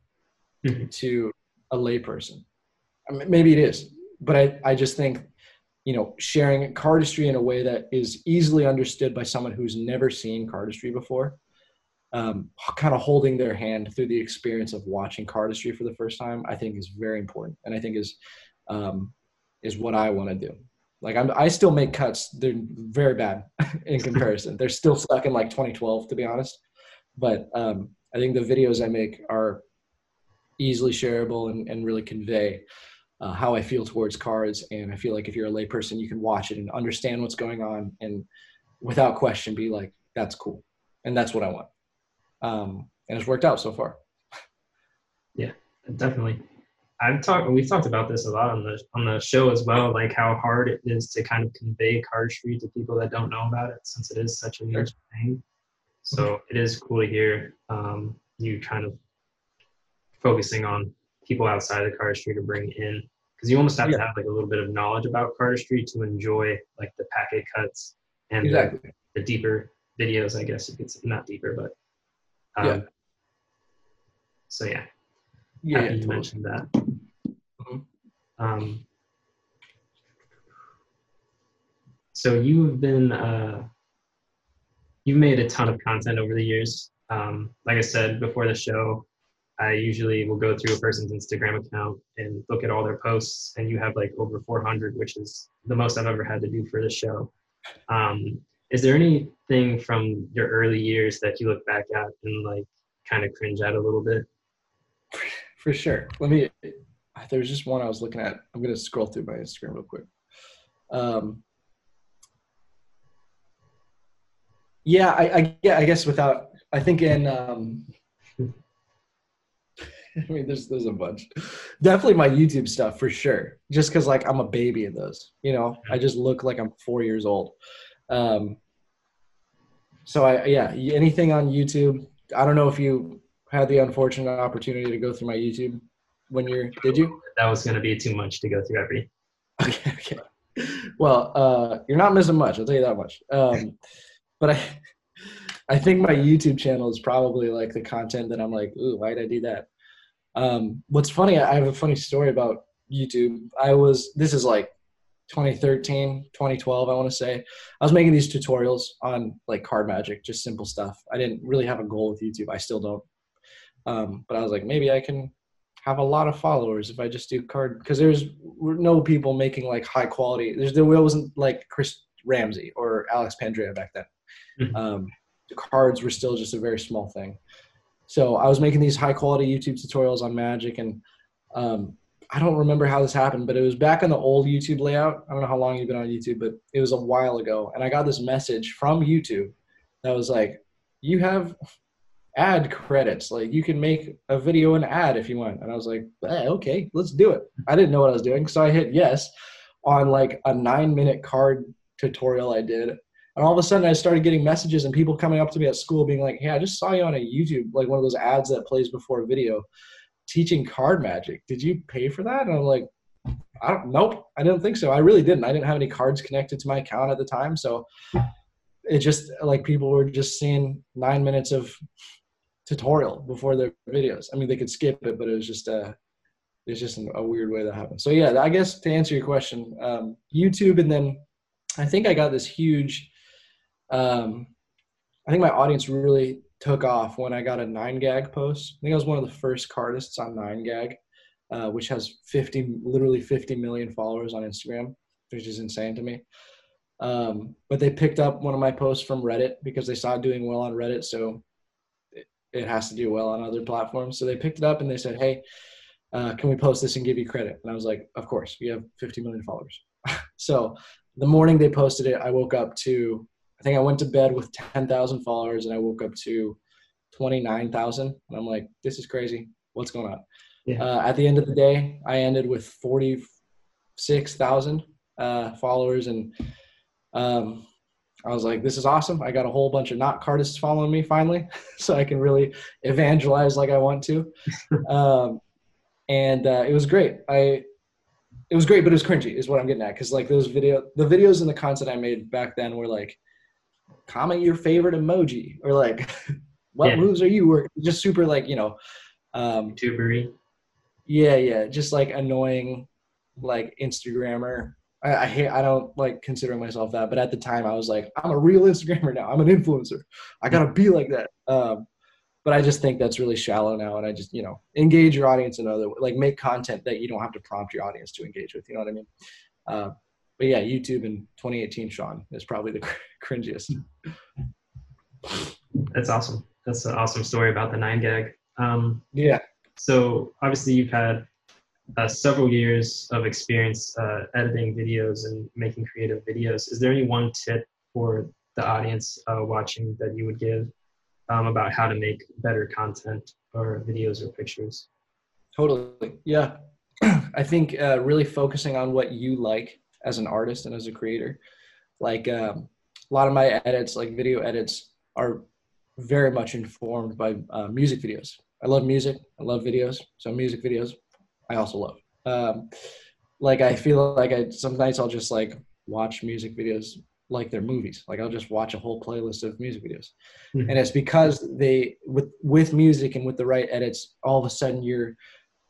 Speaker 2: mm-hmm. to a layperson. I mean, maybe it is, but I, I just think you know, sharing cardistry in a way that is easily understood by someone who's never seen cardistry before. Um, kind of holding their hand through the experience of watching cardistry for the first time, I think is very important, and I think is um, is what I want to do. Like I'm, I still make cuts; they're very bad in comparison. they're still stuck in like 2012, to be honest. But um, I think the videos I make are easily shareable and, and really convey uh, how I feel towards cards. And I feel like if you're a layperson, you can watch it and understand what's going on, and without question, be like, "That's cool," and that's what I want. Um, and it's worked out so far.
Speaker 1: Yeah, definitely. I've talked. We've talked about this a lot on the on the show as well, like how hard it is to kind of convey cardistry to people that don't know about it, since it is such a niche thing. So it is cool to hear um, you kind of focusing on people outside of the cardistry to bring in because you almost have yeah. to have like a little bit of knowledge about cardistry to enjoy like the packet cuts and exactly. the, the, deeper videos. I guess it's not deeper, but um, yeah. So yeah, yeah, yeah you totally. mentioned that. Um, so you've been uh, you've made a ton of content over the years. Um, like I said before the show, I usually will go through a person's Instagram account and look at all their posts, and you have like over 400, which is the most I've ever had to do for the show. Um, is there anything from your early years that you look back at and like kind of cringe at a little bit?
Speaker 2: For sure. Let me. There's just one I was looking at. I'm gonna scroll through my Instagram real quick. Um, yeah, I, I, yeah, I guess without, I think in um, I mean, there's there's a bunch. Definitely my YouTube stuff for sure. Just because like I'm a baby in those. You know, I just look like I'm four years old. Um, so I yeah, anything on YouTube. I don't know if you had the unfortunate opportunity to go through my YouTube when you're. Did you?
Speaker 1: That was going to be too much to go through every.
Speaker 2: Okay. Okay. Well, uh, you're not missing much. I'll tell you that much. Um, but I. I think my YouTube channel is probably like the content that I'm like, ooh, why did I do that? Um, what's funny, I have a funny story about YouTube. I was, this is like 2013, 2012, I want to say. I was making these tutorials on like card magic, just simple stuff. I didn't really have a goal with YouTube. I still don't. Um, but I was like, maybe I can have a lot of followers if I just do card because there's no people making like high quality. There's there wasn't like Chris Ramsey or Alex Pandrea back then. Mm-hmm. Um, the cards were still just a very small thing. So I was making these high quality YouTube tutorials on Magic, and um, I don't remember how this happened, but it was back on the old YouTube layout. I don't know how long you've been on YouTube, but it was a while ago, and I got this message from YouTube that was like, "You have ad credits. Like you can make a video and ad if you want." And I was like, eh, "Okay, let's do it." I didn't know what I was doing, so I hit yes on like a nine minute card tutorial I did and all of a sudden, I started getting messages and people coming up to me at school being like, Hey, I just saw you on a YouTube, like one of those ads that plays before a video, teaching card magic. Did you pay for that? And I'm like, I don't, nope, I didn't think so. I really didn't. I didn't have any cards connected to my account at the time. So it just like people were just seeing nine minutes of tutorial before their videos. I mean, they could skip it, but it was just a, it's just a weird way that happened. So yeah, I guess to answer your question, um, YouTube, and then I think I got this huge um, I think my audience really took off when I got a nine gag post. I think I was one of the first cardists on nine gag, uh, which has 50, literally 50 million followers on Instagram, which is insane to me. Um, but they picked up one of my posts from Reddit because they saw it doing well on Reddit. So it, has to do well on other platforms. So they picked it up and they said, Hey, uh, can we post this and give you credit? And I was like, of course, we have 50 million followers. so the morning they posted it, I woke up to I think I went to bed with 10,000 followers and I woke up to 29,000. And I'm like, this is crazy. What's going on? Yeah. Uh, at the end of the day, I ended with 46,000 uh, followers. And um, I was like, this is awesome. I got a whole bunch of not cardists following me finally, so I can really evangelize like I want to. um, and uh, it was great. I it was great, but it was cringy, is what I'm getting at. Because like those video, the videos and the content I made back then were like comment your favorite emoji or like what yeah. moves are you working just super like you know um
Speaker 1: tubery
Speaker 2: yeah yeah just like annoying like instagrammer I, I hate i don't like considering myself that but at the time i was like i'm a real instagrammer now i'm an influencer i gotta be like that um but i just think that's really shallow now and i just you know engage your audience in other like make content that you don't have to prompt your audience to engage with you know what i mean uh, but yeah, YouTube in 2018, Sean is probably the cringiest.
Speaker 1: That's awesome. That's an awesome story about the nine gag. Um,
Speaker 2: yeah.
Speaker 1: So obviously you've had uh, several years of experience uh, editing videos and making creative videos. Is there any one tip for the audience uh, watching that you would give um, about how to make better content or videos or pictures?
Speaker 2: Totally. Yeah. I think uh, really focusing on what you like as an artist and as a creator. Like um, a lot of my edits, like video edits, are very much informed by uh, music videos. I love music. I love videos. So music videos, I also love. Um, like I feel like I some nights I'll just like watch music videos like they're movies. Like I'll just watch a whole playlist of music videos, mm-hmm. and it's because they with with music and with the right edits, all of a sudden you're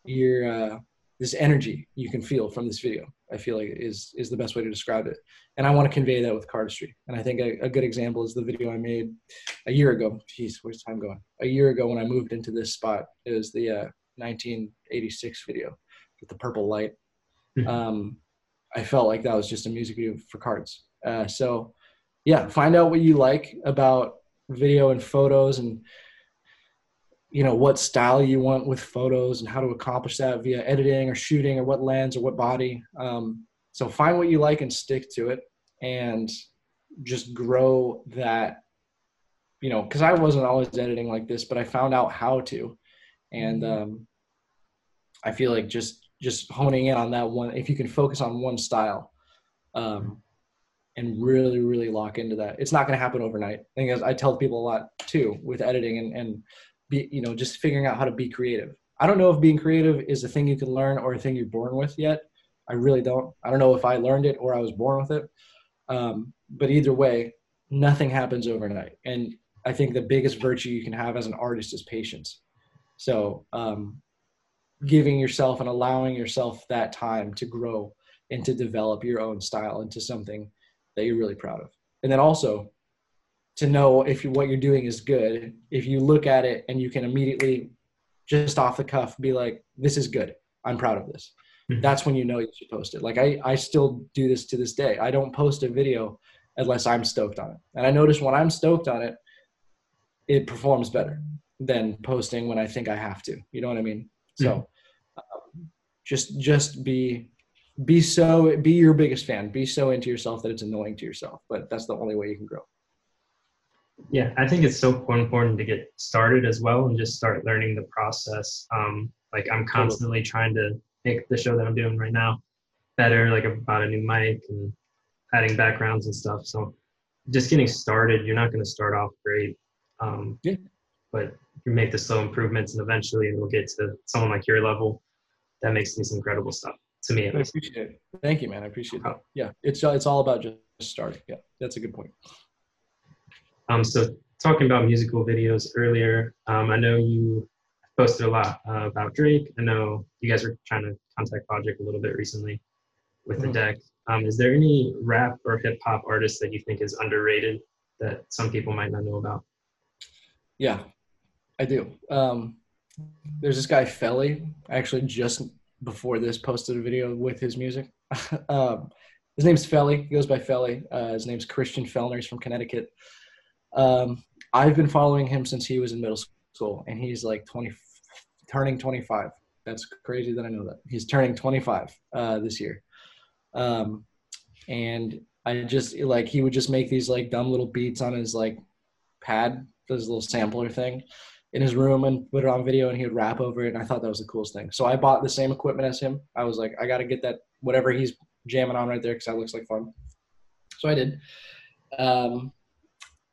Speaker 2: you're uh, this energy you can feel from this video. I feel like is is the best way to describe it, and I want to convey that with cardistry. And I think a, a good example is the video I made a year ago. Jeez, where's time going? A year ago when I moved into this spot, it was the uh, 1986 video with the purple light. Mm-hmm. Um, I felt like that was just a music video for cards. Uh, so, yeah, find out what you like about video and photos and you know what style you want with photos and how to accomplish that via editing or shooting or what lens or what body um, so find what you like and stick to it and just grow that you know because i wasn't always editing like this but i found out how to and um, i feel like just just honing in on that one if you can focus on one style um, and really really lock into that it's not going to happen overnight. I think i tell people a lot too with editing and, and be you know just figuring out how to be creative. I don't know if being creative is a thing you can learn or a thing you're born with yet. I really don't. I don't know if i learned it or i was born with it. Um, but either way nothing happens overnight. And i think the biggest virtue you can have as an artist is patience so um, giving yourself and allowing yourself that time to grow and to develop your own style into something that you're really proud of and then also to know if you, what you're doing is good. If you look at it and you can immediately, just off the cuff, be like, "This is good. I'm proud of this." Mm-hmm. That's when you know you should post it. Like I, I still do this to this day. I don't post a video unless I'm stoked on it, and I notice when I'm stoked on it, it performs better than posting when I think I have to. You know what I mean? Mm-hmm. So, um, just just be be so be your biggest fan. Be so into yourself that it's annoying to yourself. But that's the only way you can grow.
Speaker 1: Yeah, I think it's so important to get started as well and just start learning the process. Um, like I'm constantly trying to make the show that I'm doing right now better, like about a new mic and adding backgrounds and stuff. So just getting started, you're not going to start off great. Um, yeah. But you make the slow improvements and eventually it'll get to someone like your level that makes these incredible stuff to me.
Speaker 2: I appreciate it. Thank you, man. I appreciate that. Yeah, it's it's all about just starting. Yeah, that's a good point.
Speaker 1: Um, so talking about musical videos earlier, um, I know you posted a lot uh, about Drake. I know you guys were trying to contact Project a little bit recently with mm-hmm. the deck. Um, is there any rap or hip hop artist that you think is underrated that some people might not know about?
Speaker 2: Yeah, I do. Um, there's this guy Felly. Actually, just before this, posted a video with his music. um, his name's Felly. He goes by Felly. Uh, his name's Christian Fellner. He's from Connecticut. Um, I've been following him since he was in middle school, and he's like 20, turning 25. That's crazy that I know that he's turning 25 uh, this year. Um, and I just like he would just make these like dumb little beats on his like pad, this little sampler thing in his room and put it on video and he would rap over it and I thought that was the coolest thing. So I bought the same equipment as him. I was like, I gotta get that whatever he's jamming on right there because that looks like fun. So I did. Um,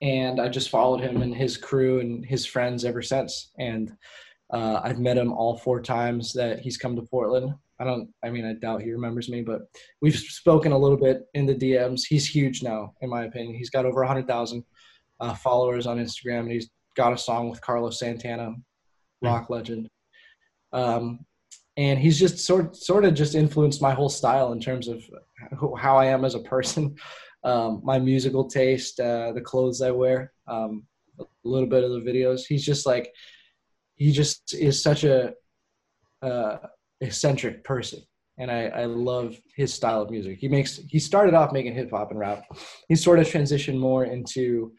Speaker 2: and I just followed him and his crew and his friends ever since. And uh, I've met him all four times that he's come to Portland. I don't, I mean, I doubt he remembers me, but we've spoken a little bit in the DMs. He's huge now, in my opinion. He's got over 100,000 uh, followers on Instagram, and he's got a song with Carlos Santana, rock mm-hmm. legend. Um, and he's just sort sort of just influenced my whole style in terms of how I am as a person um, my musical taste, uh, the clothes I wear, um, a little bit of the videos. He's just like, he just is such a uh, eccentric person, and I, I love his style of music. He makes he started off making hip hop and rap. He sort of transitioned more into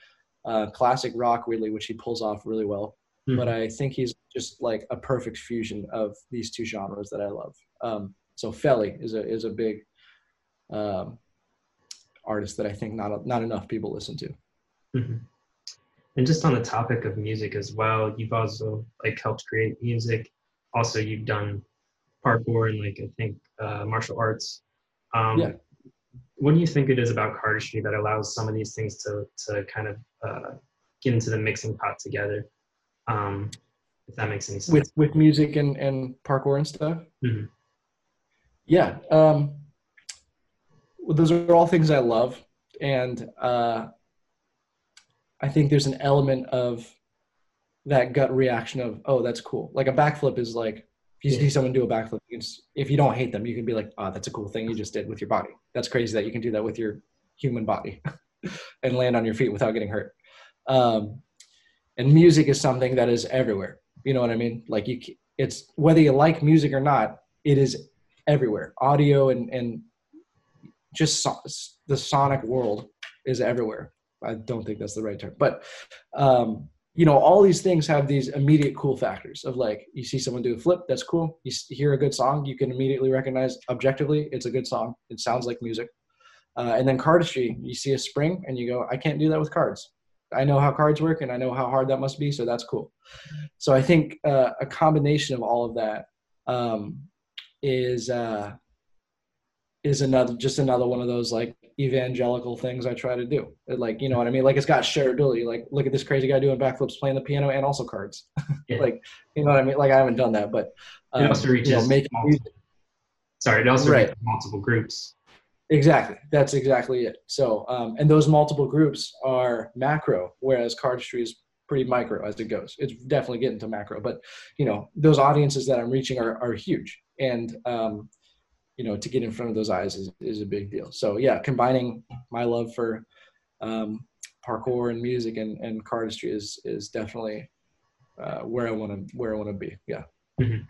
Speaker 2: uh, classic rock, really, which he pulls off really well. Mm-hmm. But I think he's just like a perfect fusion of these two genres that I love. Um, so Felly is a is a big um, artist that I think not not enough people listen to. Mm-hmm.
Speaker 1: And just on the topic of music as well, you've also like helped create music. Also, you've done parkour and like I think uh, martial arts. Um, yeah. What do you think it is about cardistry that allows some of these things to to kind of uh, get into the mixing pot together? Um, if that makes any sense.
Speaker 2: With with music and and parkour and stuff. Mm-hmm. Yeah. Um, well, those are all things I love, and uh, I think there's an element of that gut reaction of, oh, that's cool. Like a backflip is like if you see someone do a backflip, you if you don't hate them, you can be like, oh, that's a cool thing you just did with your body. That's crazy that you can do that with your human body and land on your feet without getting hurt. Um, and music is something that is everywhere. You know what I mean? Like you, it's whether you like music or not, it is everywhere. Audio and and just so, the sonic world is everywhere. I don't think that's the right term, but um, you know, all these things have these immediate cool factors of like you see someone do a flip, that's cool. You hear a good song, you can immediately recognize objectively it's a good song. It sounds like music. Uh, and then cardistry, you see a spring and you go, I can't do that with cards. I know how cards work and I know how hard that must be, so that's cool. So I think uh, a combination of all of that um, is uh, is another just another one of those like evangelical things I try to do. Like, you know what I mean? Like it's got shareability. Like, look at this crazy guy doing backflips, playing the piano, and also cards. Yeah. like, you know what I mean? Like I haven't done that, but
Speaker 1: um, it also reaches you know, making multiple, sorry, it also right. reaches multiple groups.
Speaker 2: Exactly. That's exactly it. So, um, and those multiple groups are macro, whereas cardistry is pretty micro as it goes. It's definitely getting to macro, but you know, those audiences that I'm reaching are, are huge. And, um, you know, to get in front of those eyes is, is a big deal. So yeah, combining my love for um, parkour and music and, and cardistry is, is definitely uh, where I want to, where I want to be. Yeah. Mm-hmm.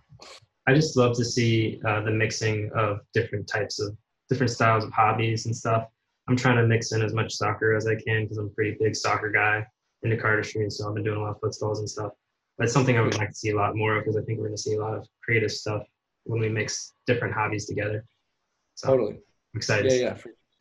Speaker 1: I just love to see uh, the mixing of different types of different styles of hobbies and stuff. I'm trying to mix in as much soccer as I can because I'm a pretty big soccer guy into cardistry, and so I've been doing a lot of footstalls and stuff. It's something I would like to see a lot more of because I think we're going to see a lot of creative stuff when we mix different hobbies together.
Speaker 2: So totally. I'm
Speaker 1: excited.
Speaker 2: Yeah, yeah.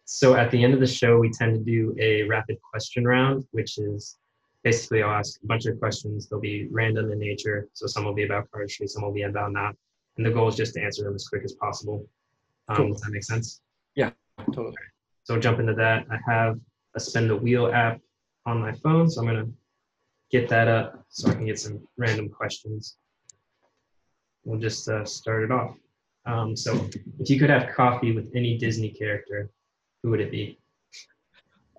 Speaker 1: So at the end of the show, we tend to do a rapid question round, which is basically I'll ask a bunch of questions. They'll be random in nature. So some will be about cardistry, some will be about not. And the goal is just to answer them as quick as possible. Um, cool. Does that make sense?
Speaker 2: Yeah, totally.
Speaker 1: So jump into that. I have a spin the wheel app on my phone, so I'm gonna get that up so I can get some random questions we'll just uh, start it off. Um, so, if you could have coffee with any Disney character, who would it be?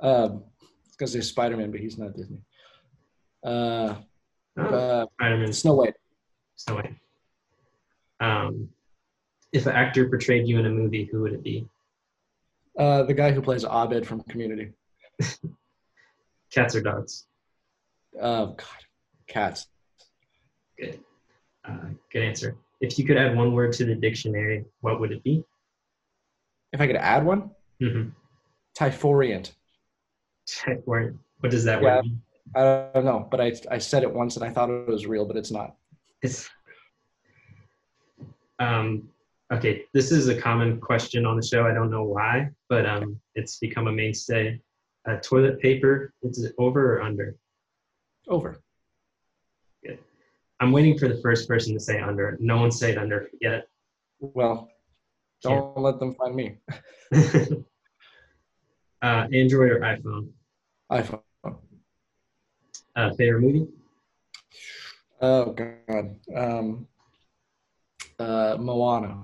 Speaker 2: Um, because there's Spider Man, but he's not Disney. Uh, oh, uh, Spider-Man. Snow White.
Speaker 1: Snow White. Um, if an actor portrayed you in a movie, who would it be?
Speaker 2: Uh, the guy who plays Abed from Community.
Speaker 1: Cats or dogs?
Speaker 2: Oh God, cats.
Speaker 1: Good. Uh, good answer. If you could add one word to the dictionary, what would it be?
Speaker 2: If I could add one? Mm-hmm. Typhorient.
Speaker 1: Typhorient. What does that yeah, word mean?
Speaker 2: I don't know, but I, I said it once and I thought it was real, but it's not.
Speaker 1: It's um, okay. This is a common question on the show. I don't know why, but um, it's become a mainstay. Uh, toilet paper, is it over or under?
Speaker 2: Over.
Speaker 1: I'm waiting for the first person to say under. No one said under yet.
Speaker 2: Well, don't let them find me.
Speaker 1: uh, Android or iPhone?
Speaker 2: iPhone.
Speaker 1: Uh, favorite movie?
Speaker 2: Oh God, um, uh, Moana.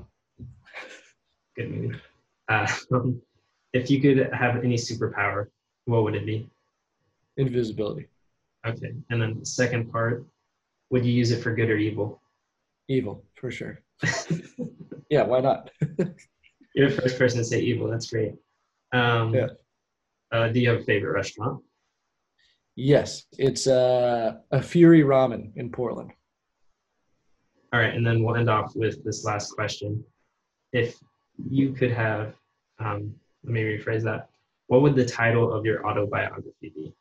Speaker 1: Good movie. Uh, if you could have any superpower, what would it be?
Speaker 2: Invisibility.
Speaker 1: Okay, and then the second part would you use it for good or evil?
Speaker 2: Evil, for sure. yeah, why not?
Speaker 1: You're the first person to say evil. That's great. Um, yeah. Uh, do you have a favorite restaurant?
Speaker 2: Yes, it's uh, Afuri Ramen in Portland.
Speaker 1: All right, and then we'll end off with this last question. If you could have, um, let me rephrase that. What would the title of your autobiography be?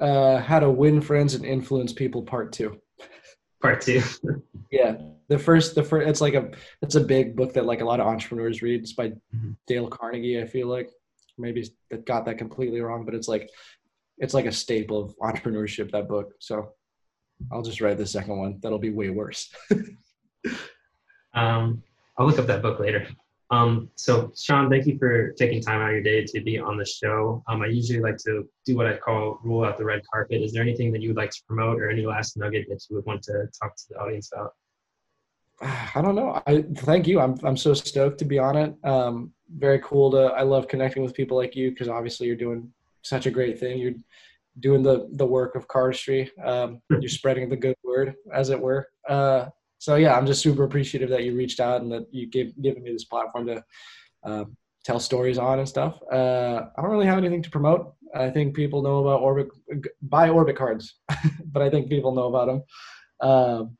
Speaker 2: Uh, How to Win Friends and Influence People Part Two.
Speaker 1: Part two.
Speaker 2: yeah, the first, the first. It's like a, it's a big book that like a lot of entrepreneurs read. It's by mm-hmm. Dale Carnegie. I feel like maybe that got that completely wrong, but it's like, it's like a staple of entrepreneurship. That book. So, I'll just write the second one. That'll be way worse.
Speaker 1: um, I'll look up that book later. Um, so Sean, thank you for taking time out of your day to be on the show. Um, I usually like to do what I call roll out the red carpet. Is there anything that you would like to promote or any last nugget that you would want to talk to the audience about?
Speaker 2: I don't know. I thank you. I'm I'm so stoked to be on it. Um, very cool to. I love connecting with people like you because obviously you're doing such a great thing. You're doing the the work of cardistry. Um, you're spreading the good word, as it were. Uh, so yeah, I'm just super appreciative that you reached out and that you gave given me this platform to uh, tell stories on and stuff. Uh, I don't really have anything to promote. I think people know about Orbit, buy Orbit cards, but I think people know about them. Um,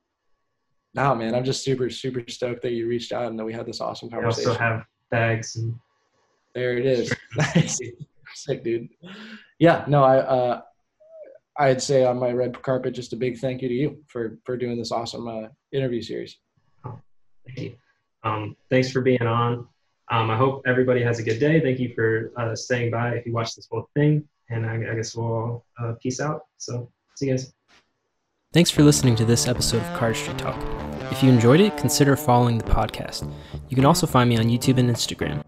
Speaker 2: no, man, I'm just super super stoked that you reached out and that we had this awesome conversation.
Speaker 1: We also have bags and
Speaker 2: there it is. Sick, dude. Yeah, no, I uh, I'd say on my red carpet, just a big thank you to you for for doing this awesome uh, interview series.
Speaker 1: Oh, thank you. Um, thanks for being on. Um, I hope everybody has a good day. Thank you for uh, staying by if you watched this whole thing. And I, I guess we'll uh, peace out. So see you guys.
Speaker 3: Thanks for listening to this episode of Cardistry Talk. If you enjoyed it, consider following the podcast. You can also find me on YouTube and Instagram.